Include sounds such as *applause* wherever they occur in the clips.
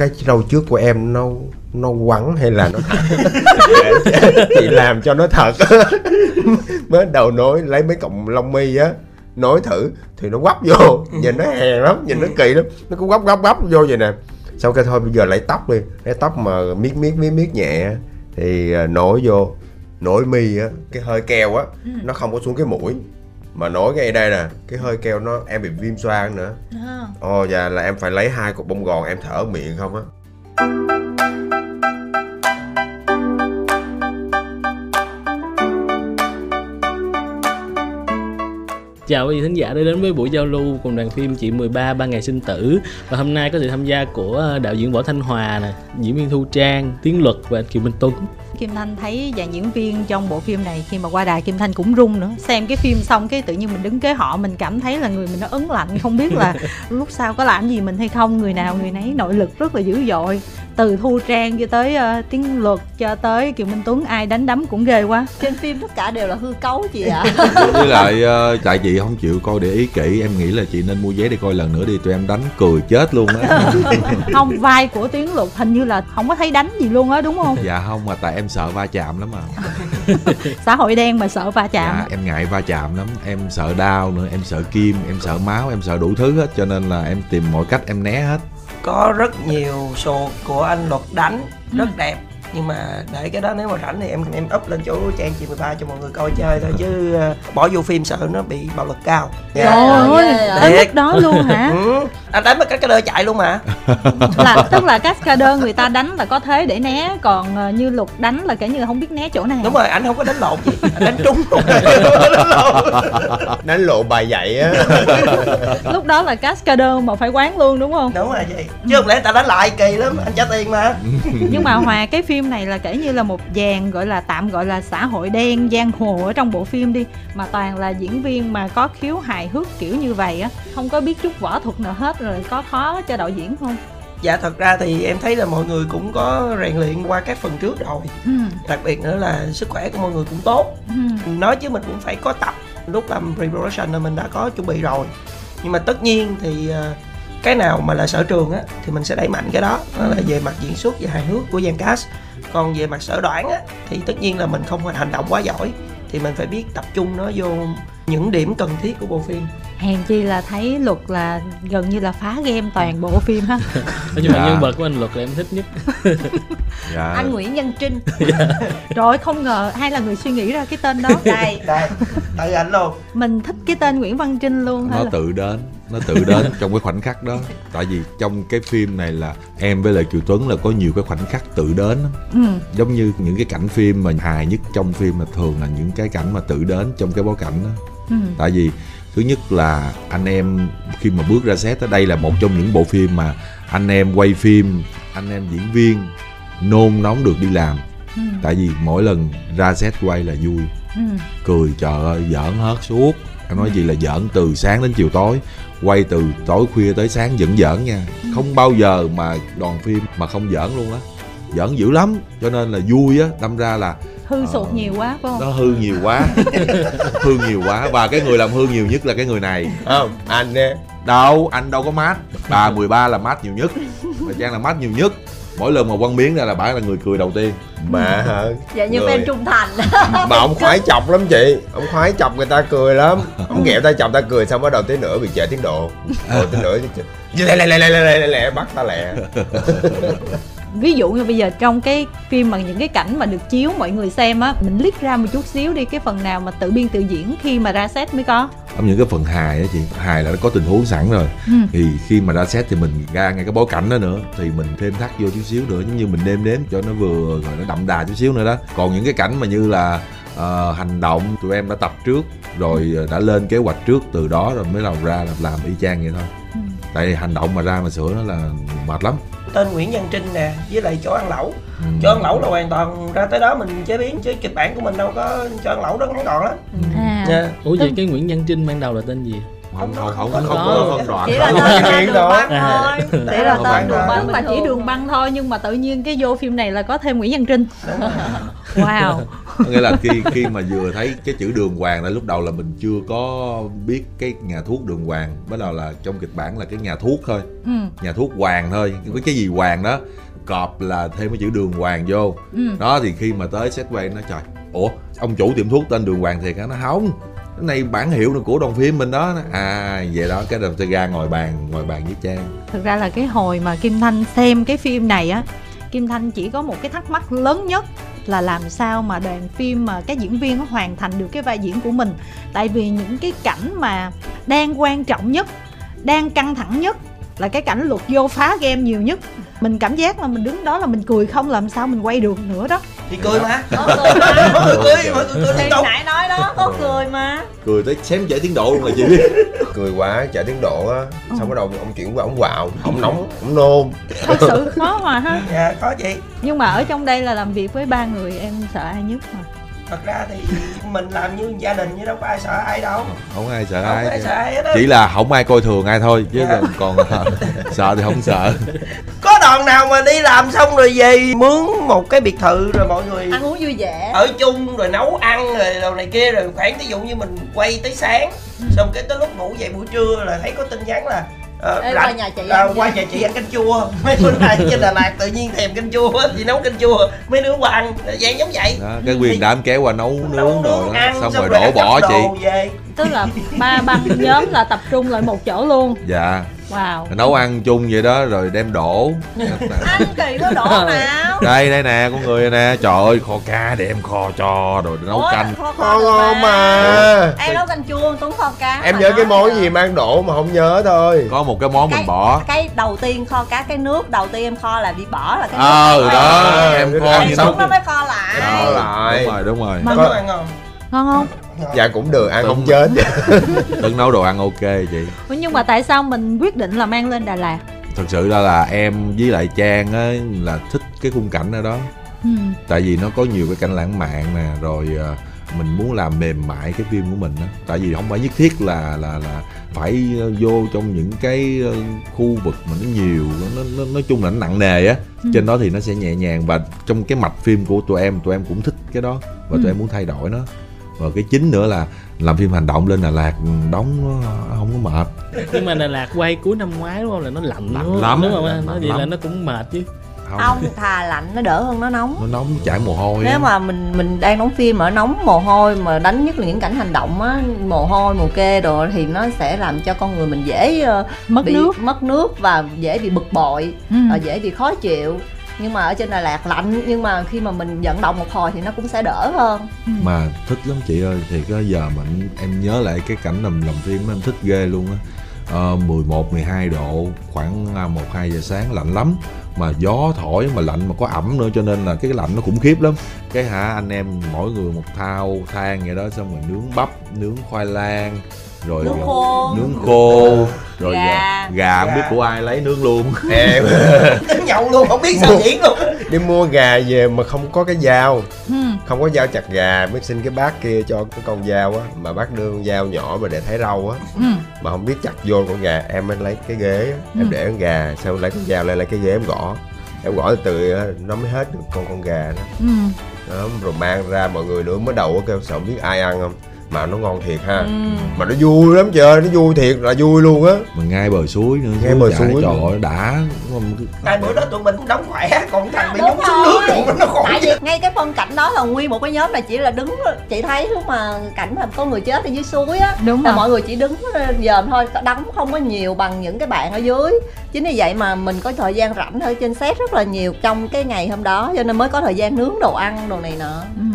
cái râu trước của em nó nó quắn hay là nó *laughs* chị làm cho nó thật. *laughs* Mới đầu nối lấy mấy cọng lông mi á nối thử thì nó quắp vô. Nhìn nó hèn lắm nhìn nó kỳ lắm. Nó cứ quắp quắp quắp vô vậy nè. Sau cái thôi bây giờ lấy tóc đi. Lấy tóc mà miết miết miết miết nhẹ thì à, nối vô. Nối mi á cái hơi keo á nó không có xuống cái mũi mà nối ngay đây nè cái hơi keo nó em bị viêm xoang nữa À. ồ và là em phải lấy hai cục bông gòn em thở miệng không á Chào quý vị thính giả đã đến với buổi giao lưu cùng đoàn phim Chị 13 ba ngày sinh tử. Và hôm nay có sự tham gia của đạo diễn Võ Thanh Hòa nè, diễn viên Thu Trang, Tiến Luật và anh Kiều Minh Tuấn. Kim Thanh thấy dàn diễn viên trong bộ phim này khi mà qua đài Kim Thanh cũng run nữa. Xem cái phim xong cái tự nhiên mình đứng kế họ mình cảm thấy là người mình nó ấn lạnh. Không biết là *laughs* lúc sau có làm gì mình hay không người nào người nấy nội lực rất là dữ dội từ Thu Trang cho tới uh, Tiến Luật cho tới Kiều Minh Tuấn ai đánh đấm cũng ghê quá. Trên phim tất cả đều là hư cấu chị ạ. *laughs* Với lại ờ, tại chị không chịu coi để ý kỹ em nghĩ là chị nên mua vé để coi lần nữa đi tụi em đánh cười chết luôn á. *laughs* Không vai của Tiến Luật hình như là không có thấy đánh gì luôn á đúng không? Dạ không mà tại em sợ va chạm lắm mà *laughs* xã hội đen mà sợ va chạm dạ em ngại va chạm lắm em sợ đau nữa em sợ kim em sợ máu em sợ đủ thứ hết cho nên là em tìm mọi cách em né hết có rất nhiều sột của anh luật đánh rất đẹp nhưng mà để cái đó nếu mà rảnh thì em em up lên chỗ trang chị 13 cho mọi người coi chơi thôi chứ ờ, bỏ vô phim sợ nó bị bạo lực cao. Trời Dạ. ơi ghê rồi. tới mức đó luôn hả? *laughs* Ừ. anh đánh mà đơ chạy luôn mà. *laughs* Là tức là cascader người ta đánh là có thế để né còn ờ, như luật đánh là kể như là không biết né chỗ nào. Đúng rồi anh không có đánh lộn gì anh đánh trúng luôn. *laughs* Đánh lộ bài dạy á. Lúc đó là cascader mà phải quán luôn đúng không? Đúng rồi chị. Chứ không lẽ người ta đánh lại kỳ lắm anh trả tiền mà. Nhưng mà hòa cái phim này là kể như là một dàn gọi là tạm gọi là xã hội đen giang hồ ở trong bộ phim đi mà toàn là diễn viên mà có khiếu hài hước kiểu như vậy á. Không có biết chút võ thuật nào hết rồi có khó cho đạo diễn không? Dạ thật ra thì em thấy là mọi người cũng có rèn luyện qua các phần trước rồi. Ừ. đặc biệt nữa là sức khỏe của mọi người cũng tốt. Ừ. nói chứ mình cũng phải có tập. Lúc làm pre-production là mình đã có chuẩn bị rồi. Nhưng mà tất nhiên thì ờ, cái nào mà là sở trường á thì mình sẽ đẩy mạnh cái đó. Đó là về mặt diễn xuất và hài hước của dàn cast còn về mặt sở đoản á thì tất nhiên là mình không hành động quá giỏi. Thì mình phải biết tập trung nó vô những điểm cần thiết của bộ phim? Hèn chi là thấy luật là gần như là phá game toàn bộ phim ha *laughs* Nói chung là Dạ. nhân vật của anh Luật là em thích nhất. *laughs* Dạ. Anh Nguyễn Nhân Trinh. *laughs* Rồi không ngờ ai là người suy nghĩ ra cái tên đó. Đây đây tự ảnh luôn. Mình thích cái tên Nguyễn Văn Trinh luôn hay nó là tự đến nó tự đến trong cái khoảnh khắc đó. Tại vì trong cái phim này là em với lại kiều tuấn là có nhiều cái khoảnh khắc tự đến ừ. giống như những cái cảnh phim mà hài nhất trong phim là thường là những cái cảnh mà tự đến trong cái bối cảnh đó Ừ. tại vì thứ nhất là anh em khi mà bước ra set ở đây là một trong những bộ phim mà anh em quay phim anh em diễn viên nôn nóng được đi làm. Ừ. tại vì mỗi lần ra set quay là vui. Ừ. cười trời ơi giỡn hết suốt. Em nói gì là giỡn từ sáng đến chiều tối quay từ tối khuya tới sáng vẫn giỡn nha. Không bao giờ mà đoàn phim mà không giỡn luôn á. Giỡn dữ lắm cho nên là vui á đâm ra là hư Ờ. sụt nhiều quá phải không? Nó hư nhiều quá. *laughs* Hư nhiều quá. Và cái người làm hư nhiều nhất là cái người này. Không anh á đâu anh đâu có mát. Bà 13 *laughs* là mát nhiều nhất. Bà trang là mát nhiều nhất. Mỗi lần mà quăng miếng ra là bà là người cười đầu tiên. Mà hả? Dạ như Người. fan trung thành. *laughs* Mà ông khoái chọc lắm chị. Ông khoái chọc người ta cười lắm. Ông ghẹo tay chọc ta cười xong bắt đầu tí nữa bị trễ tiến độ. Rồi tí nữa lẹ lẹ lẹ lẹ lẹ lẹ bắt ta lẹ ví dụ như bây giờ trong cái phim mà những cái cảnh mà được chiếu mọi người xem á mình liếc ra một chút xíu đi cái phần nào mà tự biên tự diễn khi mà ra set mới có. Trong những cái phần hài á chị hài là nó có tình huống sẵn rồi. Ừ. thì khi mà ra set thì mình ra ngay cái bối cảnh đó nữa thì mình thêm thắt vô chút xíu nữa giống như mình nêm nếm cho nó vừa rồi nó đậm đà chút xíu nữa đó. Còn những cái cảnh mà như là ờ, hành động tụi em đã tập trước rồi ờ, đã lên kế hoạch trước từ đó rồi mới làm ra là làm y chang vậy thôi. Ừ. tại hành động mà ra mà sửa nó là mệt lắm tên Nguyễn Văn Trinh nè với lại chỗ ăn lẩu. Ừ. chỗ ăn lẩu là hoàn toàn ra tới đó mình chế biến chứ kịch bản của mình đâu có chỗ ăn lẩu đó ngắn gọn lắm. À. Dạ. Ủa vậy cái Nguyễn Văn Trinh ban đầu là tên gì? không không không Không không phân đoạn chỉ là Không, tên đường đó. băng thôi. chỉ là Không tên đường là- băng bình chỉ đường băng thôi nhưng mà tự nhiên cái vô phim này là có thêm Nguyễn Văn Trinh. Wow nghĩa là khi khi mà vừa thấy cái chữ đường hoàng là lúc đầu là mình chưa có biết cái nhà thuốc đường hoàng. Bắt đầu là trong kịch bản là cái nhà thuốc thôi. Ừ. Nhà thuốc hoàng thôi. Với cái gì hoàng đó cọp là thêm cái chữ đường hoàng vô. Ừ. Đó thì khi mà tới set quay nó trời ủa ông chủ tiệm thuốc tên đường hoàng thiệt hả? Nó không cái này bản hiệu của đoàn phim mình đó. À vậy đó cái đầu tôi ra ngồi bàn ngồi bàn với trang. Thực ra là cái hồi mà kim thanh xem cái phim này á kim thanh chỉ có một cái thắc mắc lớn nhất là làm sao mà đoàn phim mà các diễn viên nó hoàn thành được cái vai diễn của mình. Tại vì những cái cảnh mà đang quan trọng nhất, đang căng thẳng nhất là cái cảnh luật vô phá game nhiều nhất. Mình cảm giác là mình đứng đó là mình cười không, làm sao mình quay được nữa đó thì cười mà. Có cười mà. mọi người cười mọi người cười. thì nãy nói đó có cười mà. Cười tới xém chạy tiến độ luôn là chị. Biết *laughs* cười quá chạy tiến độ á. Xong bắt đầu ông chuyển qua ông quạo ông nóng ông nôn. Thật sự khó mà ha. Dạ có chị. Nhưng mà ở trong đây là làm việc với ba người em sợ ai nhất mà thật ra thì mình làm như gia đình chứ đâu có ai sợ ai đâu. Không ai sợ không ai ai sợ ai hết chỉ là không ai coi thường ai thôi chứ Dạ. còn, còn sợ thì không sợ. *laughs* Có đoàn nào mà đi làm xong rồi về mướn một cái biệt thự rồi mọi người ăn uống vui vẻ. ở chung rồi nấu ăn rồi đồ này kia rồi khoảng ví dụ như mình quay tới sáng xong cái tới lúc ngủ dậy buổi trưa là thấy có tin nhắn là ờ, Ê, qua nhà chị à, ăn qua nhà chị ăn canh chua. *laughs* Mấy bữa nay trên Đà Lạt tự nhiên thèm canh chua á, thì nấu canh chua. Mấy đứa qua ăn dạng giống vậy. Đó, cái quyền đám kéo qua nấu nướng đồ đó ăn, xong rồi lại đổ bỏ chị. về. Tức là ba băng nhóm là tập trung lại một chỗ luôn. Dạ wow. Nấu ăn chung vậy đó rồi đem đổ. *laughs* Anh kỳ có đổ nào. Đây đây nè con người nè. Trời ơi kho cá đem kho cho rồi nấu Ủa, canh. kho, kho ngon mà. em nấu canh chua tuấn kho cá em nhớ cái món gì mang đổ mà không nhớ thôi. Có một cái món cái, mình bỏ. cái đầu tiên kho cá cái nước đầu tiên em kho là bị bỏ là cái nước ờ này. đó À, em kho xong nó mới kho lại. Kho lại. đúng rồi đúng rồi. Mà- nấu ăn ngon ngon không dạ cũng được ăn Đúng. không chết *laughs* Tấn nấu đồ ăn ok chị Ủa, nhưng mà tại sao mình quyết định là mang lên Đà Lạt thật sự ra là em với lại trang á là thích cái khung cảnh ở đó ừ. tại vì nó có nhiều cái cảnh lãng mạn nè rồi ờ, mình muốn làm mềm mại cái phim của mình á tại vì không phải nhất thiết là là là phải ờ, vô trong những cái ờ, khu vực mà nó nhiều nó, nó nói chung là nó nặng nề á Ừ. trên đó thì nó sẽ nhẹ nhàng và trong cái mạch phim của tụi em tụi em cũng thích cái đó và Ừ. tụi em muốn thay đổi nó và cái chính nữa là làm phim hành động lên Đà Lạt đóng nó không có mệt. Nhưng mà Đà Lạt quay cuối năm ngoái đúng không? Là nó lạnh Lạnh không? lắm, đúng không? Lạnh nó vậy là lắm. nó cũng mệt chứ. Không. Thà lạnh nó đỡ hơn nó nóng. Nó nóng chảy mồ hôi. Nếu mà mình mình đang đóng phim ở nóng mồ hôi mà đánh nhất là những cảnh hành động á mồ hôi mồ kê đồ thì nó sẽ làm cho con người mình dễ ờ, mất bị nước. mất nước và dễ bị bực bội ừ. ờ, dễ bị khó chịu nhưng mà ở trên Đà Lạt lạnh nhưng mà khi mà mình vận động một hồi thì nó cũng sẽ đỡ hơn. Mà thích lắm chị ơi thì cái giờ mà em nhớ lại cái cảnh làm làm phim em thích ghê luôn á. Ờ, 11 12 độ khoảng à, 1 2 giờ sáng lạnh lắm. Mà gió thổi mà lạnh mà có ẩm nữa cho nên là cái lạnh nó khủng khiếp lắm. Cái hả anh em mỗi người một thao than vậy đó xong rồi nướng bắp nướng khoai lang rồi Nướng khô. nướng khô rồi Gà. gà, gà không biết của ai lấy nướng luôn em *laughs* đến nhậu luôn không biết sao diễn luôn đi mua gà về mà không có cái dao Ừ. không có dao chặt gà mới xin cái bác kia cho cái con dao á mà bác đưa con dao nhỏ mà để thái rau á Ừ. mà không biết chặt vô con gà em mới lấy cái ghế á, em Ừ. để con gà sau lấy con dao lên lấy cái ghế em gõ em gõ từ từ á, nó mới hết được con con gà đó. Ừ. đó rồi mang ra mọi người nữa mới đầu á kêu sợ không biết ai ăn không mà nó ngon thiệt ha. Ừ. mà nó vui lắm trời nó vui thiệt là vui luôn á. Mà ngay bờ suối nữa Ngay bờ suối trời ơi đã. Tại bữa đó tụi mình cũng đóng khỏe còn thằng bị nhúng xuống nước rồi. rồi nó khỏi tại vì ngay cái phân cảnh đó là nguyên một cái nhóm là chỉ là đứng chị thấy lúc mà cảnh mà có người chết ở dưới suối á đúng là rồi. mọi người chỉ đứng dòm thôi đóng không có nhiều bằng những cái bạn ở dưới. Chính vì vậy mà mình có thời gian rảnh ở trên set rất là nhiều trong cái ngày hôm đó cho nên mới có thời gian nướng đồ ăn đồ này nọ. Ừ.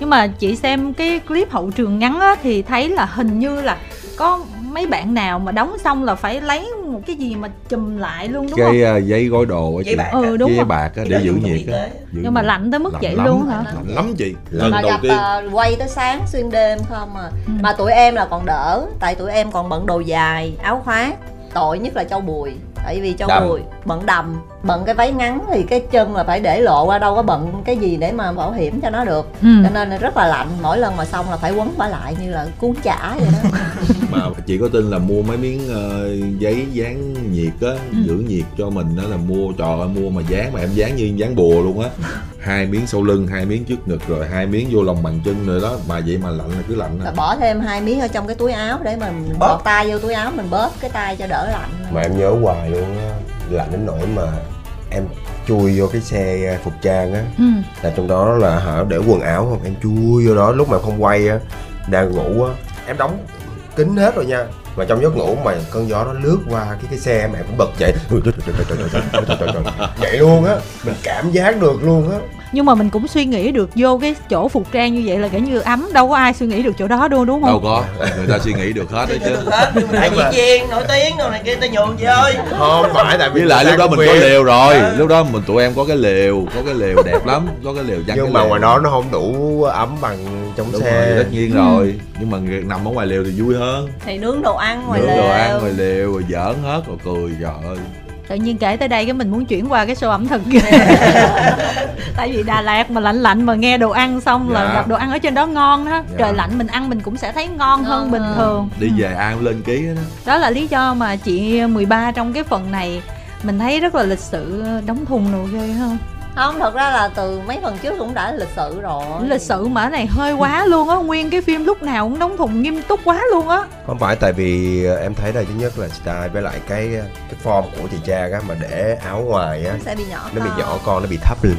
nhưng mà chị xem cái clip hậu trường ngắn á, thì thấy là hình như là có mấy bạn nào mà đóng xong là phải lấy một cái gì mà chùm lại luôn đúng không? cái à, giấy gói đồ á chị. bạc. ừ đúng giấy bạc á, Cái để giữ nhiệt á. nhưng mà lạnh tới mức Lạnh vậy lắm. luôn hả? lạnh lắm chị. Lần mà đầu gặp tiên. ờ, quay tới sáng xuyên đêm không à. Ừ. mà tụi em là còn đỡ tại tụi em còn bận đồ dài áo khoác tội nhất là châu bùi tại vì châu Đầm. bùi bận đầm bận cái váy ngắn thì cái chân là phải để lộ qua đâu có bận cái gì để mà bảo hiểm cho nó được ừ. cho nên rất là lạnh mỗi lần mà xong là phải quấn bả lại như là cuốn chả vậy đó *laughs* *laughs* mà chị có tin là mua mấy miếng ờ, giấy dán nhiệt á Ừ. giữ nhiệt cho mình đó là mua trời ơi mua mà dán mà em dán như dán bùa luôn á hai miếng sau lưng hai miếng trước ngực rồi hai miếng vô lòng bàn chân rồi đó mà vậy mà lạnh là cứ lạnh à. bỏ thêm hai miếng ở trong cái túi áo để mình Bóp. bóp tay vô túi áo mình bóp cái tay cho đỡ lạnh mà em nhớ hoài luôn á lạnh đến nỗi mà em chui vô cái xe phục trang á ừ. là trong đó là hả để quần áo không em chui vô đó lúc mà không quay á đang ngủ á em đóng kín hết rồi nha mà trong giấc ngủ mà cơn gió nó lướt qua cái cái xe mẹ cũng bật chạy chạy luôn á mình cảm giác được luôn á nhưng mà mình cũng suy nghĩ được vô cái chỗ phục trang như vậy là kiểu như ấm đâu có ai suy nghĩ được chỗ đó đâu đúng không đâu có người ta suy nghĩ được hết đấy chứ tại diễn viên nổi tiếng đâu này kia ta nhường gì ơi không phải tại vì lại lúc đó mình có liều rồi lúc đó mình tụi em có cái liều có cái liều đẹp lắm có cái liều nhưng mà ngoài đó nó không đủ ấm bằng trong đúng xe. rồi tất nhiên rồi. Nhưng mà nằm ở ngoài lều thì vui hơn. Thì nướng đồ ăn ngoài nướng lều đồ ăn ngoài lều rồi giỡn hết rồi cười trời ơi. Tự nhiên kể tới đây cái mình muốn chuyển qua cái show ẩm thực *laughs* tại vì Đà Lạt mà lạnh lạnh mà nghe đồ ăn xong là Dạ. gặp đồ ăn ở trên đó ngon đó. Dạ. trời lạnh mình ăn mình cũng sẽ thấy ngon hơn bình thường. Đi về ai cũng lên ký á. Đó là lý do mà chị 13 trong cái phần này mình thấy rất là lịch sự đóng thùng đồ ghê ha không thật ra là từ mấy phần trước cũng đã lịch sự rồi lịch sự mà cái này hơi quá luôn á nguyên cái phim lúc nào cũng đóng thùng nghiêm túc quá luôn á không phải tại vì ờ, em thấy là thứ nhất là style với lại cái cái form của chị Trang á mà để áo ngoài á sẽ bị nhỏ nó bị con. nhỏ con nó bị thấp lên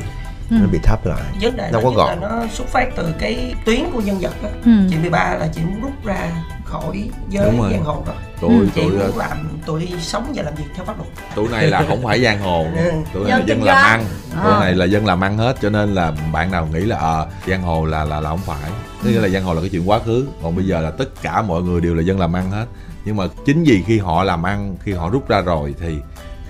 Ừ. nó bị thấp lại vấn đề đâu có gọn. nó xuất phát từ cái tuyến của nhân vật á ừ. chị 13 là chị muốn rút ra khỏi giới Đúng rồi. giang hồ rồi tụi Ừ. tụi muốn làm tụi sống và làm việc theo pháp luật tụi này là không phải giang hồ Ừ. tụi này là Dân làm ăn tụi Ờ. này là dân làm ăn hết cho nên là bạn nào nghĩ là ờ giang hồ là là là không phải tức là giang hồ là cái chuyện quá khứ còn bây giờ là tất cả mọi người đều là dân làm ăn hết nhưng mà chính vì khi họ làm ăn khi họ rút ra rồi thì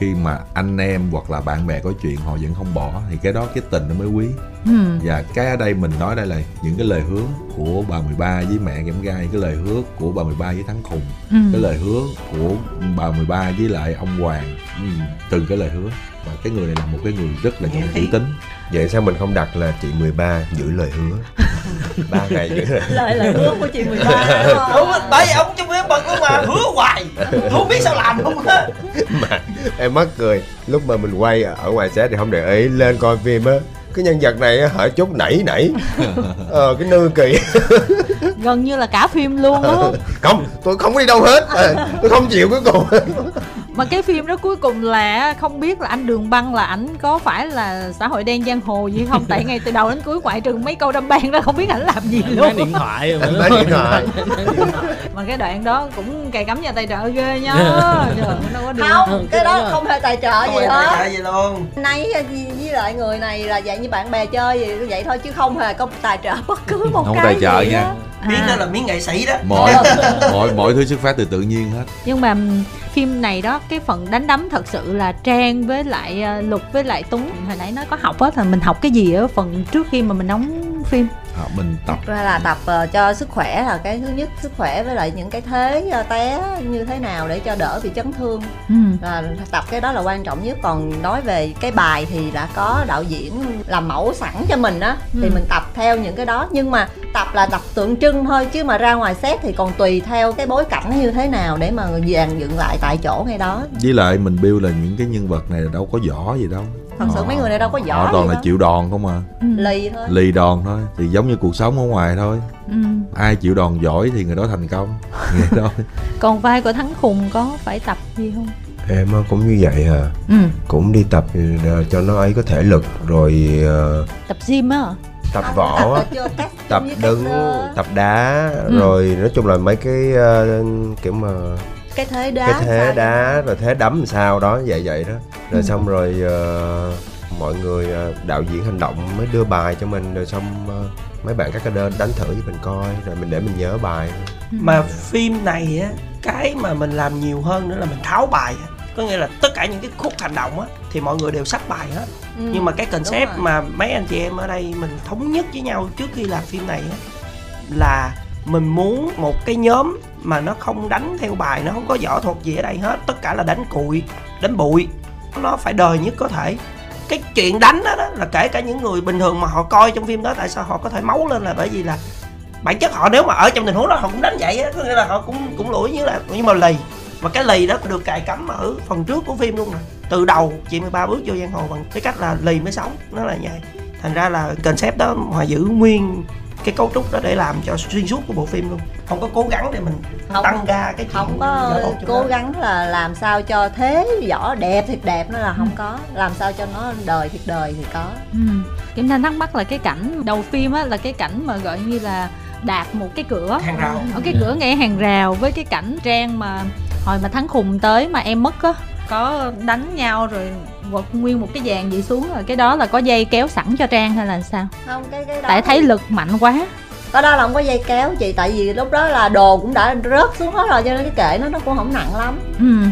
khi mà anh em hoặc là bạn bè có chuyện họ vẫn không bỏ thì cái đó cái tình nó mới quý Ừ. và cái ở đây mình nói đây là những cái lời hứa của bà 13 với mẹ kém gai cái lời hứa của bà 13 với thắng khùng Ừ. cái lời hứa của bà 13 với lại ông Hoàng ừ, từng cái lời hứa và cái người này là một cái người rất là chữ khí. tính vậy sao mình không đặt là chị 13 giữ lời hứa *laughs* ba ngày *laughs* giữ lời lời lời hứa của chị 13 đúng không? bởi vì ông trong biết bật luôn mà hứa hoài. Không biết sao làm luôn á mà em mắc cười lúc mà mình quay ở ngoài set thì không để ý lên coi phim á. Cái nhân vật này á, hở chút nảy nảy. *laughs* Ờ cái nư kỳ. *laughs* Gần như là cả phim luôn á. Không tôi không có đi đâu hết. À, tôi không chịu cuối cùng mà cái phim đó cuối cùng là không biết là anh đường băng là ảnh có phải là xã hội đen giang hồ gì không? Tại ngay từ đầu đến cuối ngoại trừ mấy câu đâm ban đó không biết ảnh làm gì luôn. điện thoại nó- *laughs* bán điện thoại. Mà cái đoạn đó cũng cài cắm nhà tài trợ ghê nhá trời ơi, nó có điều không cái đó đó. không hề tài trợ không gì hết. tài gì luôn. Nấy với, với lại người này là vậy như bạn bè chơi gì vậy thôi chứ không hề có tài trợ bất cứ một Không cái tài trợ gì nha. á. Miếng À. đó là miếng nghệ sĩ đó mọi *laughs* mọi mọi thứ xuất phát từ tự nhiên hết nhưng mà phim này đó cái phần đánh đấm thật sự là trang với lại ờ, lục với lại tuấn hồi nãy nó có học á thì mình học cái gì ở phần trước khi mà mình đóng phim. À, mình tập. Thật ra là tập ờ, cho sức khỏe là cái thứ nhất sức khỏe với lại những cái thế ờ, té như thế nào để cho đỡ bị chấn thương. Ừ. là tập cái đó là quan trọng nhất. Còn nói về cái bài thì đã có đạo diễn làm mẫu sẵn cho mình á thì Ừ. mình tập theo những cái đó. Nhưng mà tập là tập tượng trưng thôi chứ mà ra ngoài set thì còn tùy theo cái bối cảnh như thế nào để mà dàn dựng lại tại chỗ ngay đó. Với lại mình build là những cái nhân vật này đâu có võ gì đâu thật sự Họ- mấy người này đâu có họ võ toàn là chịu đòn không à. Ừ. lì thôi. Lì đòn thôi thì giống như cuộc sống ở ngoài thôi. Ừ. ai chịu đòn giỏi thì người đó thành công. *laughs* Vậy thôi còn vai của thắng khùng có phải tập gì không? Em cũng như vậy à. Ừ. cũng đi tập ờ, cho nó ấy có thể lực rồi ờ, tập gym á tập Anh võ á, tập tập đứng cast, tập đá Ừ. rồi nói chung là mấy cái ờ, kiểu mà cái thế đá cái thế đá rồi thế đấm làm sao đó vậy vậy đó. Rồi Ừ. xong rồi ờ, mọi người ờ, đạo diễn hành động mới đưa bài cho mình rồi xong ờ, mấy bạn các cái đơn đánh thử cho mình coi rồi mình để mình nhớ bài mà phim này á cái mà mình làm nhiều hơn nữa là mình tháo bài á. có nghĩa là tất cả những cái khúc hành động á thì mọi người đều sách bài hết. Ừ, nhưng mà cái concept mà mấy anh chị em ở đây mình thống nhất với nhau trước khi làm phim này á là mình muốn một cái nhóm mà nó không đánh theo bài nó không có võ thuật gì ở đây hết. Tất cả là đánh cụi đánh bụi. Nó phải đời nhất có thể. Cái chuyện đánh đó, đó là kể cả những người bình thường mà họ coi trong phim đó tại sao họ có thể máu lên là bởi vì là bản chất họ nếu mà ở trong tình huống đó họ cũng đánh vậy á có nghĩa là họ cũng cũng lủi như là nhưng mà lì. Mà cái lì đó được cài cắm ở phần trước của phim luôn nè. Từ đầu chị 13 bước vô giang hồ bằng cái cách là lì mới sống. Nó là như vậy. Thành ra là concept đó hòa giữ nguyên cái cấu trúc đó để làm cho xuyên suốt của bộ phim luôn. Không có cố gắng để mình Không- tăng ga cái chuyện không có cố đó. gắng là làm sao cho thế võ đẹp thiệt đẹp nó là không có. Làm sao cho nó đời thiệt đời thì có. Ừ. Kim Thanh thắc mắc là cái cảnh đầu phim á là cái cảnh mà gọi như là đạp một cái cửa. Hàng rào. Ở cái cửa ngay hàng rào với cái cảnh trang mà hồi mà thắng khùng tới mà em mất á có đánh nhau rồi quật nguyên một cái dàn vậy xuống rồi cái đó là có dây kéo sẵn cho trang hay là sao? Không cái cái đó tại thấy lực mạnh quá. Có đó là không có dây kéo chị tại vì lúc đó là đồ cũng đã rớt xuống hết rồi cho nên cái kệ nó nó cũng không nặng lắm. Ừ.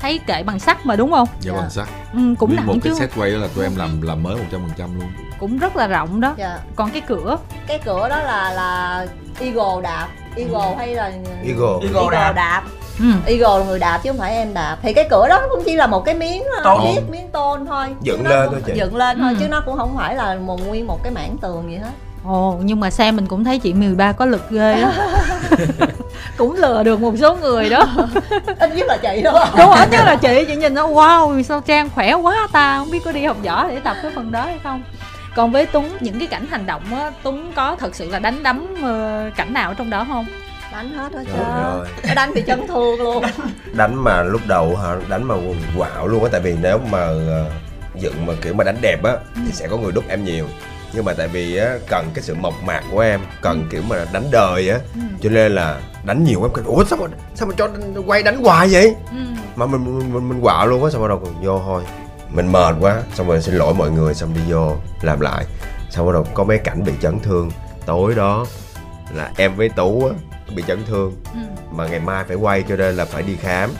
thấy kệ bằng sắt mà đúng không? Dạ bằng sắt. Ừ, cũng Nguyên nặng một chứ. cái set quay đó là tụi em làm làm mới 100% luôn. Cũng rất là rộng đó. Dạ. còn cái cửa? Cái cửa đó là là eagle đạp. Eagle hay là Eagle. Eagle đạp. đạp ừ. eagle là người đạp chứ không phải em đạp thì cái cửa đó cũng chỉ là một cái miếng Tôn. miếng miếng tôn thôi Dựng lên thôi chị. dựng lên thôi Ừ. chứ nó cũng không phải là một nguyên một cái mảng tường gì hết Ồ, nhưng mà xem mình cũng thấy chị 13 có lực ghê á *laughs* Cũng lừa được một số người đó ít nhất là chị đúng không Đúng rồi, nhất là chị, chị nhìn nó Wow, sao Trang khỏe quá ta Không biết có đi học võ để tập cái phần đó hay không Còn với Tuấn, những cái cảnh hành động á Tuấn có thật sự là đánh đấm ờ, cảnh nào ở trong đó không? Đánh hết hết Trời ơi. trơn nó đánh bị chấn thương luôn. *laughs* Đánh mà lúc đầu hả đánh mà quần quạo luôn á tại vì nếu mà ờ, dựng mà kiểu mà đánh đẹp á thì sẽ có người đúc em nhiều. Nhưng mà tại vì á cần cái sự mộc mạc của em cần kiểu mà đánh đời á Ừ. cho nên là đánh nhiều em kêu ủa sao mà sao mà cho quay đánh hoài vậy? Ừ. mà mình mình mình, mình quạo luôn á xong bắt đầu còn vô thôi. Mình mệt quá xong rồi xin lỗi mọi người xong đi vô làm lại. Xong bắt đầu có mấy cảnh bị chấn thương. Tối đó là em với tú á bị chấn thương. Ừ. mà ngày mai phải quay cho nên là phải đi khám.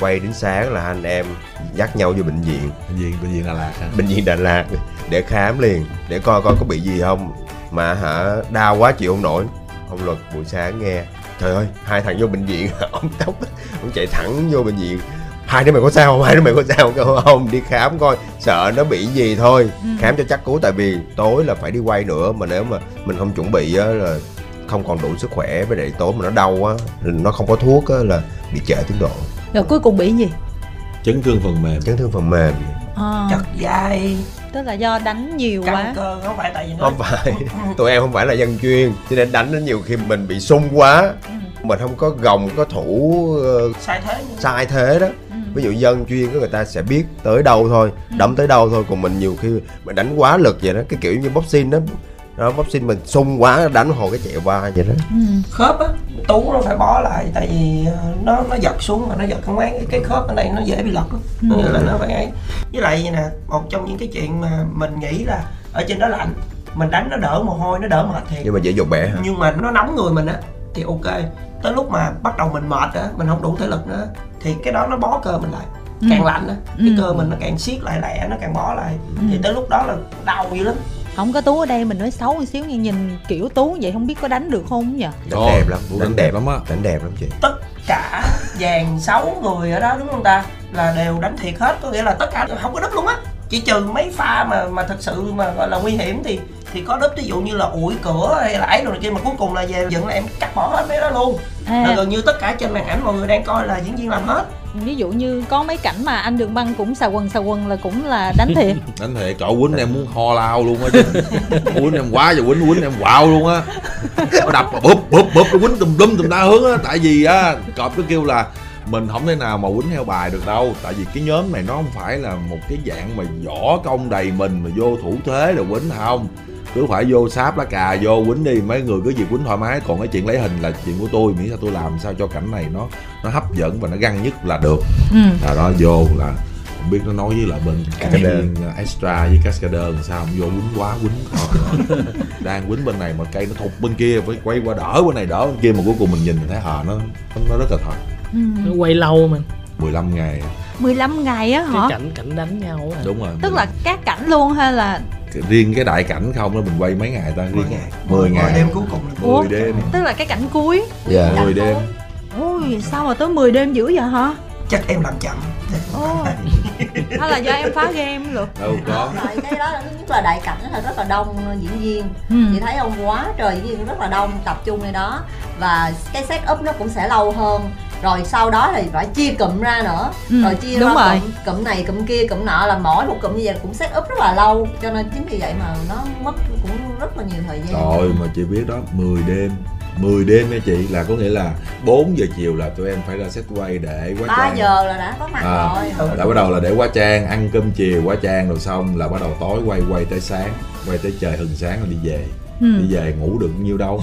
Quay đến sáng là anh em dắt nhau vô bệnh viện. Bệnh viện bệnh viện Đà Lạt hả? Bệnh viện Đà Lạt để khám liền để coi coi có bị gì không. Mà hả đau quá chịu không nổi. Ông luật buổi sáng nghe trời ơi hai thằng vô bệnh viện. *laughs* Ông tóc ông chạy thẳng vô bệnh viện. Hai đứa mày có sao không? Hai đứa mày có sao không? Không đi khám coi sợ nó bị gì thôi. Ừ. khám cho chắc cú tại vì tối là phải đi quay nữa mà nếu mà mình không chuẩn bị á là không còn đủ sức khỏe với lại tối mà nó đau á nó không có thuốc á là bị trễ tiến độ. Rồi cuối cùng bị gì? chấn thương phần mềm. Chấn thương phần mềm. À, chật dai tức là do đánh nhiều căng quá. cơ không phải tại vì nó không phải. Tụi em không phải là dân chuyên cho nên đánh nó nhiều khi mình bị sung quá. Ừ. mình không có gồng có thủ ờ, sai thế sai thế đó. Ừ. ví dụ dân chuyên người ta sẽ biết tới đâu thôi đấm tới đâu thôi còn mình nhiều khi mình đánh quá lực vậy đó. Cái kiểu như boxing đó đó boxing mình sung quá đánh hồi cái chạy qua vậy đó Ừ. khớp á tú nó phải bó lại tại vì ờ, nó nó giật xuống mà nó giật không cái, cái khớp ở đây nó dễ bị lật lắm Ừ. nên là nó phải ấy với lại vậy nè một trong những cái chuyện mà mình nghĩ là ở trên đó lạnh mình đánh nó đỡ mồ hôi nó đỡ mệt thiệt nhưng mà dễ dột bẻ hả nhưng mà nó nóng người mình á thì ok tới lúc mà bắt đầu mình mệt á mình không đủ thể lực nữa thì cái đó nó bó cơ mình lại Ừ. càng lạnh á cái Ừ. cơ mình nó càng siết lại lẹ nó càng bó lại Ừ. thì tới lúc đó là đau dữ lắm Không có Tú ở đây mình nói xấu một xíu nhưng nhìn kiểu Tú vậy không biết có đánh được không nhỉ? đánh đẹp lắm Vũ đánh đánh đẹp lắm á. đánh đẹp lắm chị. Tất cả dàn sáu người ở đó đúng không ta? Là đều đánh thiệt hết có nghĩa là tất cả không có đúp luôn á. Chỉ trừ mấy pha mà mà thật sự mà gọi là nguy hiểm thì thì có đúp. Ví dụ như là ủi cửa hay là ấy rồi này kia mà cuối cùng là về dựng là em cắt bỏ hết mấy đó luôn. Là À, gần như tất cả trên màn ảnh mọi người đang coi là diễn viên làm hết ví dụ như có mấy cảnh mà anh Đường Băng cũng xà quần xà quần là cũng là đánh thiệt. *laughs* Đánh thiệt cậu quýnh em muốn ho lao luôn á chứ. Quýnh em quá giờ quýnh quýnh em quạo luôn á. Nó đập mà bụp bụp bụp quýnh tùm lum tùm la hướng á. Tại vì á, cọp cứ kêu là mình không thể nào mà quýnh theo bài được đâu. Tại vì cái nhóm này nó không phải là một cái dạng mà võ công đầy mình mà vô thủ thế rồi quýnh không cứ phải vô sáp lá cà vô quýnh đi. Mấy người cứ việc quýnh thoải mái. Còn cái chuyện lấy hình là chuyện của tôi. Miễn sao tôi làm sao cho cảnh này nó nó hấp dẫn và nó găng nhất là được. Ừ. là đó vô là không biết nó nói với lại bên Cascader. viên extra với cascader làm sao. Không vô quýnh quá quýnh *laughs* đang quýnh bên này mà cây nó thụt bên kia phải quay qua đỡ bên này đỡ bên kia. Mà cuối cùng mình nhìn mình thấy hờ nó nó rất là thật. Ừ. nó quay lâu mà. 15 ngày. 15 ngày á cái hả? cảnh cảnh đánh nhau á. Đúng rồi Tức là các cảnh luôn hay là riêng cái đại cảnh không đó mình quay mấy ngày ta? Riêng ngày. 10 ngày. đêm cuối cùng là? 10 đêm. Tức là cái cảnh cuối? Dạ 10 đêm. Ôi sao mà tới 10 đêm dữ vậy hả? chắc em làm chậm. *laughs* Hay là do em phá game được đâu có. Tại cái đó là thứ nhất là đại cảnh là rất là đông diễn viên. Ừ. chị thấy không quá trời diễn viên rất là đông tập trung ใน đó. Và cái set up nó cũng sẽ lâu hơn rồi sau đó thì phải chia cụm ra nữa. Ừ, rồi chia đúng ra rồi. cụm, cụm này cụm kia cụm nọ là mỗi một cụm như vậy cũng set up rất là lâu cho nên chính vì vậy mà nó mất cũng rất là nhiều thời gian. Rồi mà chị biết đó 10 đêm. 10 đêm nha chị là có nghĩa là 4 giờ chiều là tụi em phải ra set quay để quá 3 trang. giờ là đã có mặt À. rồi. là bắt đầu là để quá trang ăn cơm chiều quá trang rồi xong là bắt đầu tối quay quay tới sáng quay tới trời hừng sáng rồi đi về Ừ. đi về ngủ được nhiêu đâu?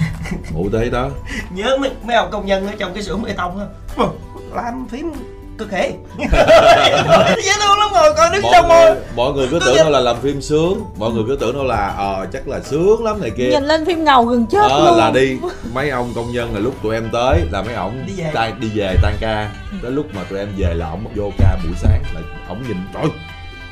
Ngủ tới đó. *laughs* Nhớ mấy, mấy ông công nhân ở trong cái xưởng bê tông á. Làm phím cực hề *laughs* dễ thương lắm rồi coi đứng mọi trong môi người, mọi người cứ tưởng đâu là làm phim sướng. Mọi người cứ tưởng đâu là ờ chắc là sướng lắm này kia. Nhìn lên phim ngầu gần chết Ờ, luôn. là đi. Mấy ông công nhân là lúc tụi em tới là mấy ổng Đi về. tan đi về tan ca. Tới lúc mà tụi em về là ổng vô ca buổi sáng là ổng nhìn trời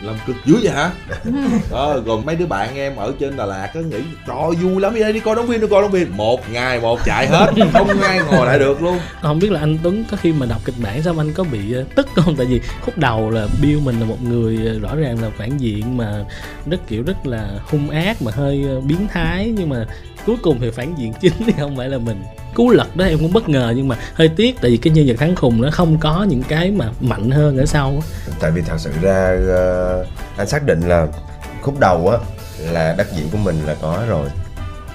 làm cực dữ vậy hả? *laughs* Đó còn mấy đứa bạn em ở trên Đà Lạt có nghĩ trời vui lắm đi đây đi coi đóng phim đi coi đóng phim. Một ngày một chạy hết *laughs* không ai ngồi lại được luôn. Không biết là anh Tuấn có khi mà đọc kịch bản xong anh có bị ờ, tức không? Tại vì khúc đầu là Bill mình là một người ờ, rõ ràng là phản diện mà rất kiểu rất là hung ác mà hơi ờ, biến thái nhưng mà cuối cùng thì phản diện chính thì không phải là mình. Cú lật đó em cũng bất ngờ nhưng mà hơi tiếc tại vì cái nhân vật thắng khùng nó không có những cái mà mạnh hơn ở sau tại vì thật sự ra ờ, anh xác định là khúc đầu á là đắc diễn của mình là có rồi.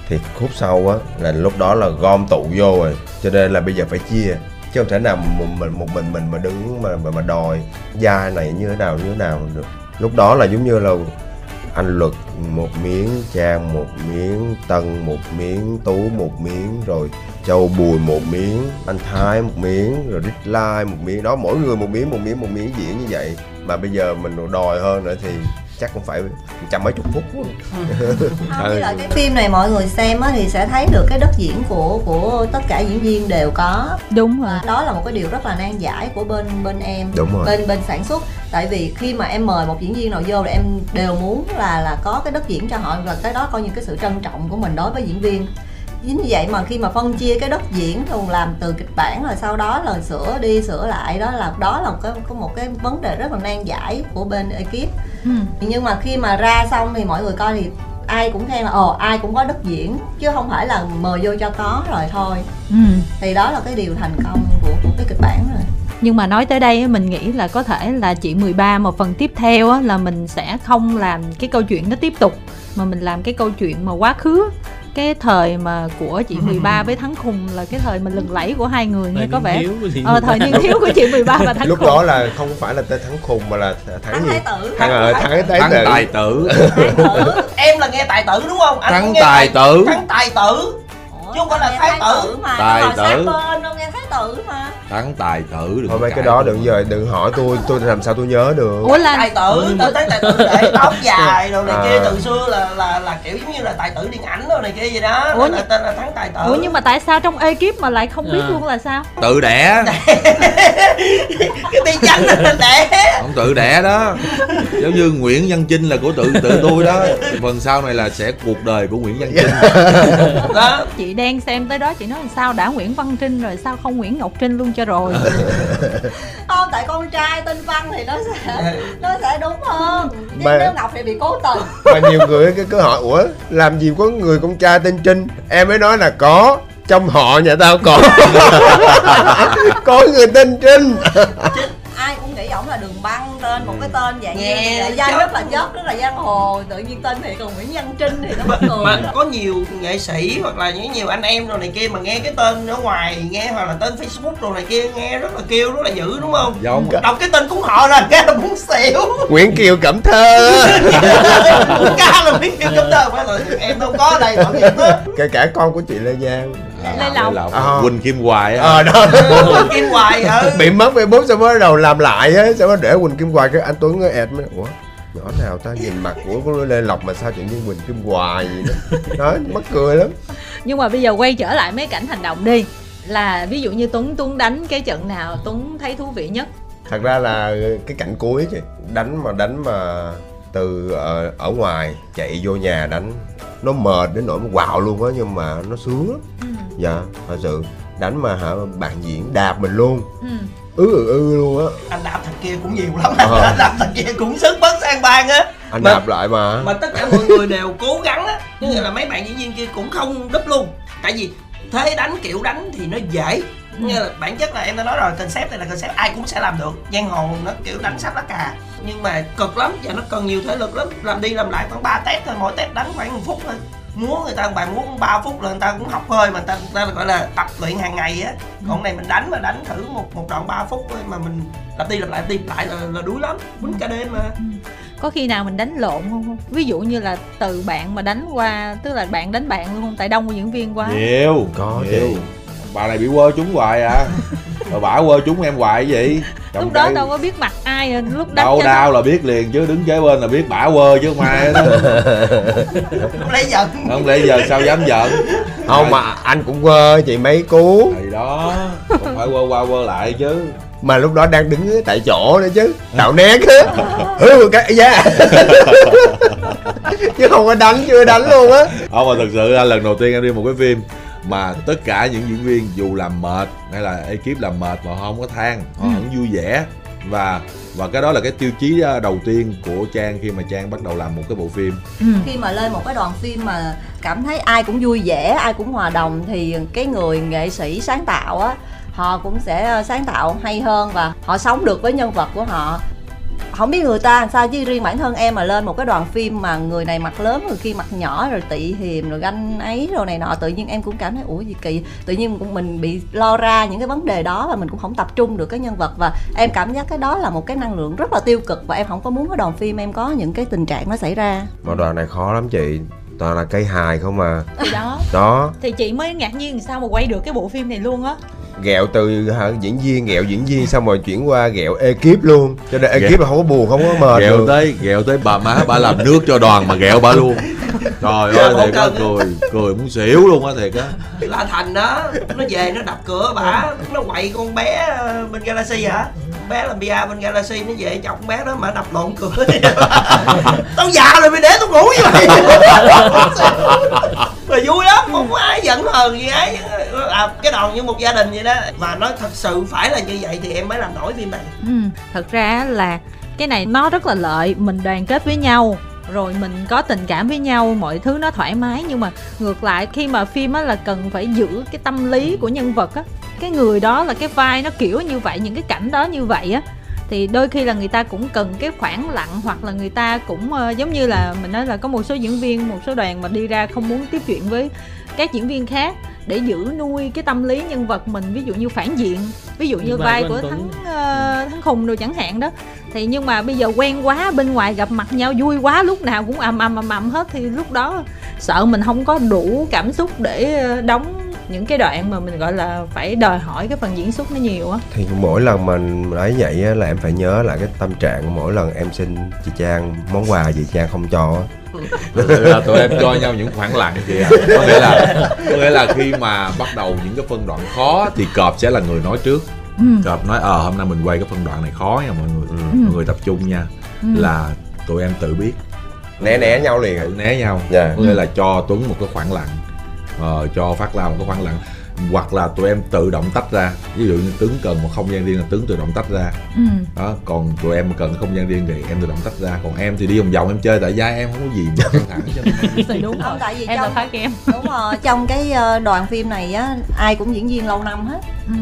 Thì khúc sau á là lúc đó là gom tụ vô rồi. Cho nên là bây giờ phải chia chứ không thể nào một mình một mình mình mà đứng mà mà, mà đòi da này như thế nào như thế nào được. Lúc đó là giống như là anh luật, một miếng trang một miếng tân, một miếng tú, một miếng, rồi châu bùi, một miếng, anh thái, một miếng, rồi rít lai, một miếng. Đó, mỗi người một miếng một miếng một miếng diễn như vậy. Mà bây giờ mình đòi hơn nữa thì chắc cũng phải trăm mấy chục phút. Quá. không với lại cái phim này mọi người xem á thì sẽ thấy được cái đất diễn của của tất cả diễn viên đều có. Đúng rồi. Đó là một cái điều rất là nan giải của bên bên em Đúng rồi. bên bên sản xuất. Tại vì khi mà em mời một diễn viên nào vô thì em đều muốn là là có cái đất diễn cho họ và cái đó coi như cái sự trân trọng của mình đối với diễn viên chính vì vậy mà khi mà phân chia cái đất diễn thường làm từ kịch bản rồi sau đó là sửa đi sửa lại đó là đó là một cái có một cái vấn đề rất là nan giải của bên ekip ừ. nhưng mà khi mà ra xong thì mọi người coi thì ai cũng khen là ồ ai cũng có đất diễn chứ không phải là mời vô cho có rồi thôi Ừ. thì đó là cái điều thành công của của cái kịch bản rồi Nhưng mà nói tới đây mình nghĩ là có thể là chị 13 một phần tiếp theo là mình sẽ không làm cái câu chuyện nó tiếp tục mà mình làm cái câu chuyện mà quá khứ cái thời mà của chị *laughs* 13 với Thắng Khùng là cái thời mà lừng lẫy của hai người nghe có vẻ. ờ thời niên thiếu của chị 13 và Thắng lúc Khùng đó là không phải là tên thắng khùng mà là thắng thắng gì? Thái tử. Thắng ờ, thắng thái thắng tử. Tài tử. *laughs* Thái tử. Em là nghe tài tử đúng không? Anh Thắng tài tử. thắng tài tử. Chứ không phải là thái tử. mà. Tài tài tử. bên nghe tử mà. Thắng tài tử đừng thôi mấy cái đó đừng giờ đừng hỏi tôi tôi làm sao tôi nhớ được. Ủa là tài tử tên thắng tài tử để tóc dài rồi này À. kia từ xưa là là là kiểu giống như là tài tử điện ảnh rồi này kia gì đó. Ủa, là tên là thắng tài tử. Ủa nhưng mà tại sao trong ekip mà lại không biết À. luôn là sao? tự đẻ. Cái biệt danh là để ông tự đẻ đó. Giống như Nguyễn Văn Chinh là của tự tự tôi đó. Phần sau này là sẽ cuộc đời của Nguyễn Văn Chinh. Đó Chị đang xem tới đó chị nói sao đã Nguyễn Văn Trinh rồi sao không Nguyễn Ngọc Trinh luôn cho rồi. *laughs* không tại con trai tên văn thì nó sẽ nó sẽ đúng hơn. Chứ Mà- nếu ngọc thì bị cố tình. Mà nhiều người cứ, cứ hỏi ủa làm gì có người con trai tên trinh? Em mới nói là có trong họ nhà tao có. *laughs* *laughs* Có người tên trinh nghĩ ổng là đường băng tên một cái tên dạng Nghe như là danh rất là chót rất là giang hồ. Tự nhiên tên thì còn nguyễn văn trinh thì nó bất ngờ mà có nhiều nghệ sĩ hoặc là những nhiều anh em rồi này kia mà nghe cái tên ở ngoài nghe hoặc là tên facebook rồi này kia nghe rất là kêu rất là dữ đúng không? Giống đọc cái tên cũng họ ra nghe là muốn xỉu. Nguyễn kiều cẩm thơ. *laughs* Ca là biết kêu cấm tờ phải là em đâu có ở đây kể cả con của chị lê giang Lê Lộc. À. Quỳnh Kim Hoài á ờ đó *laughs* Quỳnh kim hoài ừ bị mất facebook xong mới bắt đầu làm lại á xong mới để quỳnh kim hoài cái anh tuấn ẹt mới ủa nhỏ nào ta nhìn mặt của, của lê lộc mà sao tự nhiên quỳnh kim hoài vậy đó *laughs* đó mắc cười lắm Nhưng mà bây giờ quay trở lại mấy cảnh hành động đi. Là ví dụ như Tuấn Tuấn đánh cái trận nào Tuấn thấy thú vị nhất? thật ra là cái cảnh cuối chứ đánh mà đánh mà từ ở, ở ngoài chạy vô nhà đánh nó mệt đến nỗi mà quạo luôn á nhưng mà nó sướng lắm. Ừ. dạ thật sự. Đánh mà hả bạn diễn đạp mình luôn. Ừ. ư ừ, ư luôn á. Anh đạp thằng kia cũng nhiều lắm. Ờ. anh đạp thằng kia cũng sức bất sang bang á. Anh Mà- đạp lại mà. Mà tất cả mọi người đều cố gắng á. Nghĩa là mấy bạn diễn viên kia cũng không đúp luôn. Tại vì thế đánh kiểu đánh thì nó dễ như là bản chất là em đã nói rồi concept này là concept ai cũng sẽ làm được. Giang hồ nó kiểu đánh sắp lá cà. Nhưng mà cực lắm và nó cần nhiều thể lực lắm. Làm đi làm lại khoảng 3 test thôi mỗi test đánh khoảng một phút thôi. Múa người ta bài múa cũng 3 phút là người ta cũng học hơi mà người ta, người ta gọi là tập luyện hàng ngày á. Còn này mình đánh mà đánh thử một một đoạn 3 phút thôi mà mình lặp đi lặp lại đi lại là, là đuối lắm quýnh cả đêm mà. Có khi nào mình đánh lộn không? Không ví dụ như là từ bạn mà đánh qua tức là bạn đánh bạn luôn không? Tại đông diễn viên quá. Nhiều Có nhiều. Bà này bị quơ chúng hoài à. *laughs* Rồi bả quơ chúng em hoài cái gì? Trong lúc đó cái- đâu có biết mặt ai à, lúc đánh đau đau là biết liền chứ đứng kế bên là biết bả quơ chứ không ai hết. *laughs* Á không lấy giận. Không lẽ giờ sao dám giận? Không mà anh cũng quơ chị mấy cú. Thì đó không phải quơ qua quơ lại chứ. Mà lúc đó đang đứng tại chỗ nữa chứ tạo nét á. *laughs* Ừ cái da chứ không có đánh chưa đánh luôn á. Không mà thật sự là lần đầu tiên em đi một cái phim mà tất cả những diễn viên dù làm mệt hay là ekip làm mệt mà họ không có than họ Ừ. vẫn vui vẻ và và cái đó là cái tiêu chí uh, đầu tiên của trang khi mà trang bắt đầu làm một cái bộ phim ừ. khi mà lên một cái đoàn phim mà cảm thấy ai cũng vui vẻ ai cũng hòa đồng thì cái người nghệ sĩ sáng tạo á họ cũng sẽ ờ, sáng tạo hay hơn và họ sống được với nhân vật của họ không biết người ta làm sao, chứ riêng bản thân em mà lên một cái đoàn phim mà người này mặt lớn, người kia mặt nhỏ rồi tị hiềm rồi ganh ấy rồi này nọ, tự nhiên em cũng cảm thấy, ủa gì kỳ? Tự nhiên cũng mình bị lo ra những cái vấn đề đó và mình cũng không tập trung được cái nhân vật. Và em cảm giác cái đó là một cái năng lượng rất là tiêu cực và em không có muốn cái đoàn phim em có những cái tình trạng nó xảy ra. Mà đoàn này khó lắm chị toàn là cây hài không mà thì đó. Đó. Thì chị mới ngạc nhiên sao mà quay được cái bộ phim này luôn á. Ghẹo từ hả, diễn viên ghẹo diễn viên xong rồi chuyển qua ghẹo ekip luôn. Cho nên ekip là không có buồn không có mệt ghẹo được. tới ghẹo tới bà má bà làm nước cho đoàn mà ghẹo bà luôn. Trời ơi thiệt á cười cười muốn xỉu luôn á thiệt á. Là thành đó nó về nó đập cửa bả nó quậy con bé ờ, bên galaxy hả? Bé làm bia bên galaxy nó về chọc con bé đó mà đập lộn cửa. *laughs* Tao già rồi mày để tao ngủ như vậy *laughs* mà vui lắm không có ai giận hờn gì ấy. À, cái đoàn như một gia đình vậy đó. Và nó thật sự phải là như vậy thì em mới làm nổi phim này. Ừ. thật ra là cái này nó rất là lợi. Mình đoàn kết với nhau rồi mình có tình cảm với nhau mọi thứ nó thoải mái. Nhưng mà ngược lại khi mà phim á là cần phải giữ cái tâm lý của nhân vật á cái người đó là cái vai nó kiểu như vậy những cái cảnh đó như vậy á thì đôi khi là người ta cũng cần cái khoảng lặng hoặc là người ta cũng ờ, giống như là mình nói là có một số diễn viên một số đoàn mà đi ra không muốn tiếp chuyện với các diễn viên khác để giữ nuôi cái tâm lý nhân vật mình ví dụ như phản diện ví dụ như vai của thắng ờ, thắng khùng đồ chẳng hạn đó. Thì nhưng mà bây giờ quen quá bên ngoài gặp mặt nhau vui quá lúc nào cũng ầm ầm ầm ầm hết thì lúc đó sợ mình không có đủ cảm xúc để ờ, đóng những cái đoạn mà mình gọi là phải đòi hỏi cái phần diễn xuất nó nhiều á. Thì mỗi lần mình ấy vậy á, là em phải nhớ lại cái tâm trạng mỗi lần em xin chị Trang món quà gì Trang không cho á. Là tụi em cho nhau những khoảng lặng chị ạ có nghĩa là có nghĩa là khi mà bắt đầu những cái phân đoạn khó thì cọp sẽ là người nói trước. Ừ. cọp nói ờ hôm nay mình quay cái phân đoạn này khó nha mọi người. Mọi người tập trung nha. Ừ. là tụi em tự biết. Né né nhau liền. Né nhau. Dạ. có nghĩa là cho tuấn một cái khoảng lặng ờ, cho phát la một cái khoảng lặng. Hoặc là tụi em tự động tách ra. Ví dụ như tuấn cần một không gian riêng là tuấn tự động tách ra. Ừ. đó còn tụi em cần không gian riêng thì em tự động tách ra. Còn em thì đi vòng vòng em chơi tại gia em không có gì mà căng thẳng cho nên đúng *laughs* Không, rồi tại vì em là trong- phá kem đúng rồi trong cái ờ, đoàn phim này á ai cũng diễn viên lâu năm hết. Ừ.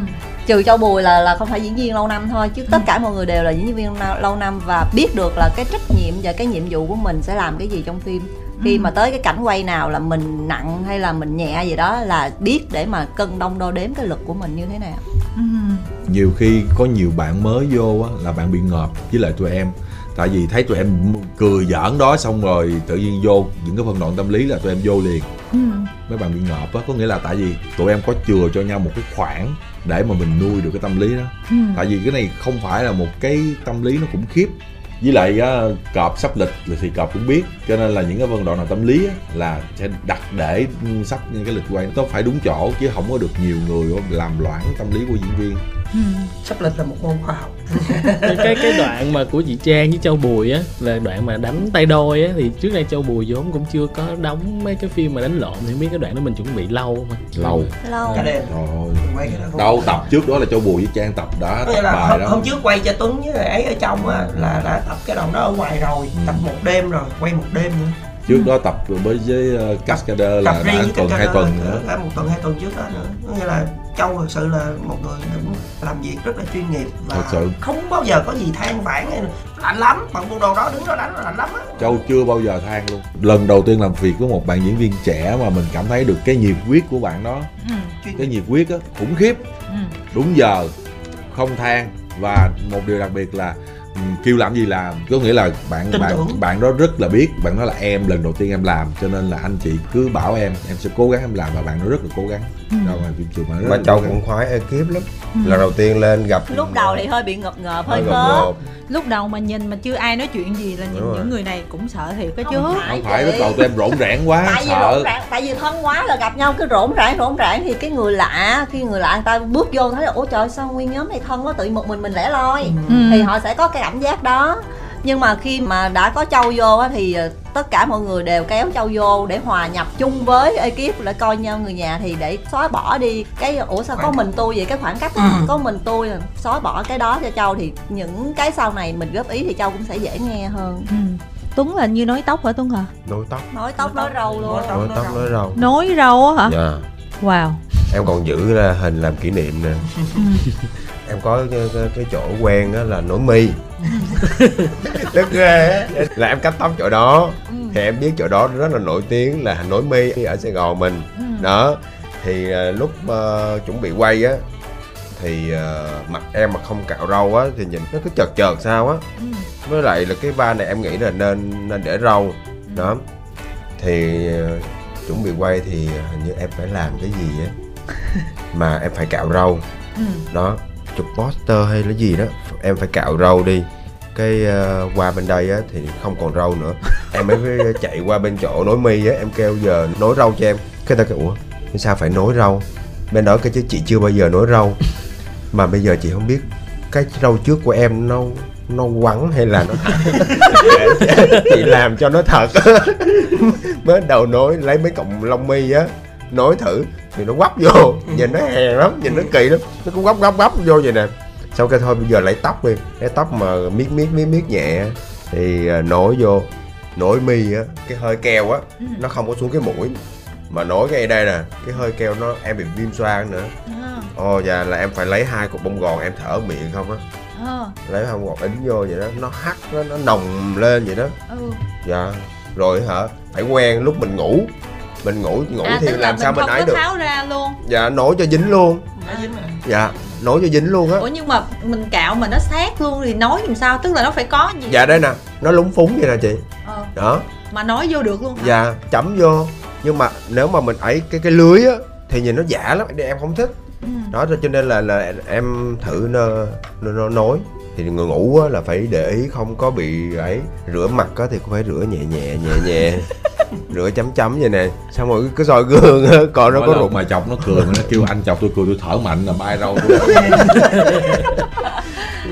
trừ châu bùi là là không phải diễn viên lâu năm thôi chứ tất cả mọi người đều là diễn viên lâu năm và biết được là cái trách nhiệm và cái nhiệm vụ của mình sẽ làm cái gì trong phim khi Ừ. mà tới cái cảnh quay nào là mình nặng hay là mình nhẹ gì đó là biết để mà cân đong đo đếm cái lực của mình như thế nào Ừ. nhiều khi có nhiều bạn mới vô á là bạn bị ngợp với lại tụi em tại vì thấy tụi em cười giỡn đó xong rồi tự nhiên vô những cái phân đoạn tâm lý là tụi em vô liền Ừ. mấy bạn bị ngợp á có nghĩa là tại vì tụi em có chừa cho nhau một cái khoảng để mà mình nuôi được cái tâm lý đó Ừ. tại vì cái này không phải là một cái tâm lý nó khủng khiếp với lại á, cọp sắp lịch thì cọp cũng biết cho nên là những cái phân đoạn nào tâm lý á, là sẽ đặt để ừ, sắp những cái lịch quay nó phải đúng chỗ chứ không có được nhiều người làm loãng tâm lý của diễn viên sắp lịch là một môn khoa học. *laughs* Cái cái cái đoạn mà của chị Trang với Châu Bùi á là đoạn mà đánh tay đôi á thì trước đây Châu Bùi vốn cũng chưa có đóng mấy cái phim mà đánh lộn thì không biết cái đoạn đó mình chuẩn bị lâu mà lâu. Lâu. Cả đêm. Rồi đâu tập trước đó là châu bùi với trang tập đã tập là bài hôm, đó. hôm trước quay cho Tuấn với ấy ở trong á là đã tập cái đoạn đó ở ngoài rồi Ừ. tập một đêm rồi quay một đêm nữa. Trước đó tập với với uh, Cascader là đã tuần hai tuần nữa. một tuần hai tuần trước đó nữa. Có nghĩa là châu thực sự là một người cũng làm việc rất là chuyên nghiệp và Thật sự. không bao giờ có gì than vãn hay là lạnh lắm. Bằng bộ đồ đó đứng đó đánh là lạnh lắm á. Châu chưa bao giờ than luôn. Lần đầu tiên làm việc với một bạn diễn viên trẻ mà mình cảm thấy được cái nhiệt huyết của bạn đó. Ừ, Cái nhiệt huyết á, khủng khiếp. Ừ. Đúng giờ, không than. Và một điều đặc biệt là kêu làm gì làm có nghĩa là bạn Tin bạn tưởng. bạn đó rất là biết bạn nói là em lần đầu tiên em làm cho nên là anh chị cứ bảo em em sẽ cố gắng em làm và bạn nó rất là cố gắng Ừ. ra ngoài phim trường bạn rất mà là châu cố gắng. cũng khoái ekip lắm Ừ. lần đầu tiên lên gặp lúc đầu thì hơi bị ngập ngợp hơi hơi ngộp lúc đầu mà nhìn mà chưa ai nói chuyện gì là nhìn Đúng rồi. những người này cũng sợ thiệt cái chứ Không không phải chị. lúc đầu tụi em rộn ràng quá tại vì sợ rộn ràng tại vì thân quá là gặp nhau cứ rộn ràng rộn ràng thì cái người lạ khi người lạ người ta bước vô thấy là ủa trời sao nguyên nhóm này thân quá tự một mình mình lẻ loi Ừ. thì họ sẽ có cái cảm giác đó. Nhưng mà khi mà đã có châu vô á, thì ờ, tất cả mọi người đều kéo châu vô để hòa nhập chung với ekip để coi nhau người nhà thì để xóa bỏ đi cái ủa sao có mình tôi vậy? Cái khoảng cách Ừ. có mình tôi xóa bỏ cái đó cho châu thì những cái sau này mình góp ý thì châu cũng sẽ dễ nghe hơn. Ừ. tuấn là như nói tóc hả tuấn hả? Nối tóc. Nói tóc nói râu luôn. Nói tóc. nối tóc nối râu nói râu á hả? Dạ. Wow em còn giữ ra hình làm kỷ niệm nè. *laughs* Em có cái, cái, chỗ quen á là nối mi. *laughs* Rất ghê là em cắt tóc chỗ đó. Ừ. thì em biết chỗ đó rất là nổi tiếng là nối mi ở sài gòn mình. Ừ. đó. Thì à, lúc ờ, chuẩn bị quay á thì ờ, mặt em mà không cạo râu á thì nhìn nó cứ chợt chợt sao á. Ừ. với lại là cái vai này em nghĩ là nên nên để râu. Đó. Thì ờ, chuẩn bị quay thì hình như em phải làm cái gì á *laughs* mà em phải cạo râu. Ừ. đó chụp poster hay là gì đó. Em phải cạo râu đi. Cái ờ, qua bên đây á thì không còn râu nữa. *laughs* Em mới chạy qua bên chỗ nối mi á em kêu giờ nối râu cho em. Cái ta kêu ủa sao phải nối râu? Bên đó cái chứ chị chưa bao giờ nối râu. Mà bây giờ chị không biết cái râu trước của em nó nó quắn hay là nó *laughs* chị làm cho nó thật. Mới đầu nối lấy mấy cọng lông mi á nối thử thì nó quắp vô nhìn nó hèn lắm nhìn nó kỳ lắm. Nó cũng góc góc góc vô vậy nè. Sau cái thôi bây giờ lấy tóc đi. Lấy tóc mà miết miết miết miết nhẹ thì à, nối vô. Nối mi á cái hơi keo á nó không có xuống cái mũi. Mà nối cái đây nè cái hơi keo nó em bị viêm xoang nữa. À, ồ dạ là em phải lấy hai cục bông gòn em thở miệng không á. À, lấy bông gòn ính vô vậy đó nó hắt nó, nó nồng lên vậy đó. Ừ. dạ rồi hả phải quen lúc mình ngủ mình ngủ ngủ à, thì tức là làm sao mình ấy được. tháo ra luôn. Dạ nổi cho dính luôn. Rồi. dạ nổi cho dính luôn á. Ủa nhưng mà mình cạo mà nó sát luôn thì nói làm sao? Tức là nó phải có gì? Dạ đây nè nó lúng phúng vậy nè chị. Ờ, đó. Mà nói vô được luôn hả? Dạ chấm vô. Nhưng mà nếu mà mình ấy cái cái lưới á thì nhìn nó giả lắm em không thích. Ừ. đó cho nên là là em thử nó nó, nó nối. Thì người ngủ á, là phải để ý không có bị ấy rửa mặt á, thì cũng phải rửa nhẹ nhẹ nhẹ nhẹ *laughs* rửa chấm chấm vậy nè xong rồi cứ soi gương á, coi nó có rụng. mà chọc nó cười mà nó kêu anh chọc tôi cười tôi thở mạnh là bay râu *laughs*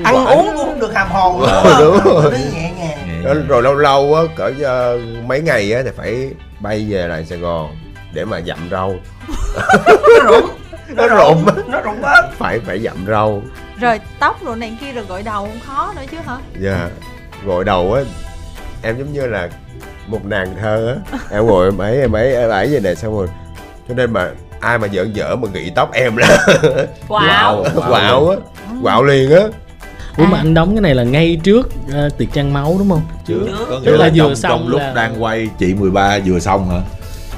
ăn uống cũng không được hàm hồ. Nữa Ờ, đúng rồi. Nó nhẹ nhàng. rồi lâu lâu á cỡ ờ, mấy ngày á thì phải bay về lại Sài Gòn để mà dặm rau. Nó rụng. *laughs* Nó rụng. nó rụng hết phải phải dặm rau. Rồi tóc rồi này kia rồi gội đầu cũng khó nữa chứ hả? Dạ gội đầu á em giống như là một nàng thơ á. Em ngồi em ấy em ấy em ấy vậy này xong rồi cho nên mà ai mà giỡn dở mà gị tóc em là wow, *laughs* quạo á quạo liền á. Ủa mà anh đóng cái này là ngay trước ờ, tiệc trăng máu đúng không? chứ Trước. có Tức nghĩa là là vừa trong, xong trong lúc là- đang quay chị 13 vừa xong hả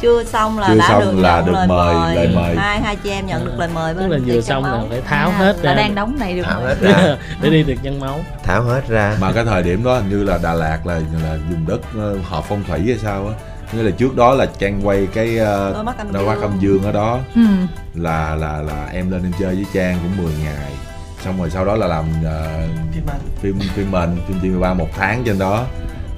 chưa xong là Chưa đã xong được là nhận được lời mời, mời, lời mời. hai hai chị em nhận được lời mời Tức là vừa xong là phải tháo À, hết ra. Đang đóng này được tháo hết *laughs* ra. Để đi tiệc trăng máu. tháo hết ra. Mà cái thời điểm đó hình như là Đà Lạt là là dùng đất ờ, hợp phong thủy hay sao á. Nghĩa là trước đó là Trang quay cái ờ, đôi mắt âm đôi mắt dương. âm dương ở đó. Ừ. là là là em lên em chơi với Trang cũng 10 ngày. Xong rồi sau đó là làm thì mà phim phim mình phim Chị 13 một tháng trên đó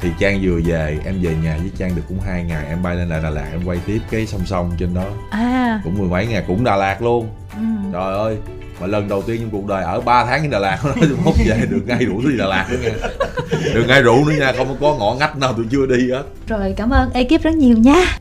thì Trang vừa về em về nhà với Trang được cũng hai ngày. Em bay lên lại Đà Lạt em quay tiếp cái song song trên đó. À. Cũng mười mấy ngày cũng Đà Lạt luôn. Ừ. trời ơi mà lần đầu tiên trong cuộc đời ở 3 tháng trên Đà Lạt *laughs* tôi mốt về được ngay rủ đi Đà Lạt nữa nha. *laughs* Được ngay rủ nữa nha không có ngõ ngách nào tôi chưa đi hết. Rồi cảm ơn ekip rất nhiều nha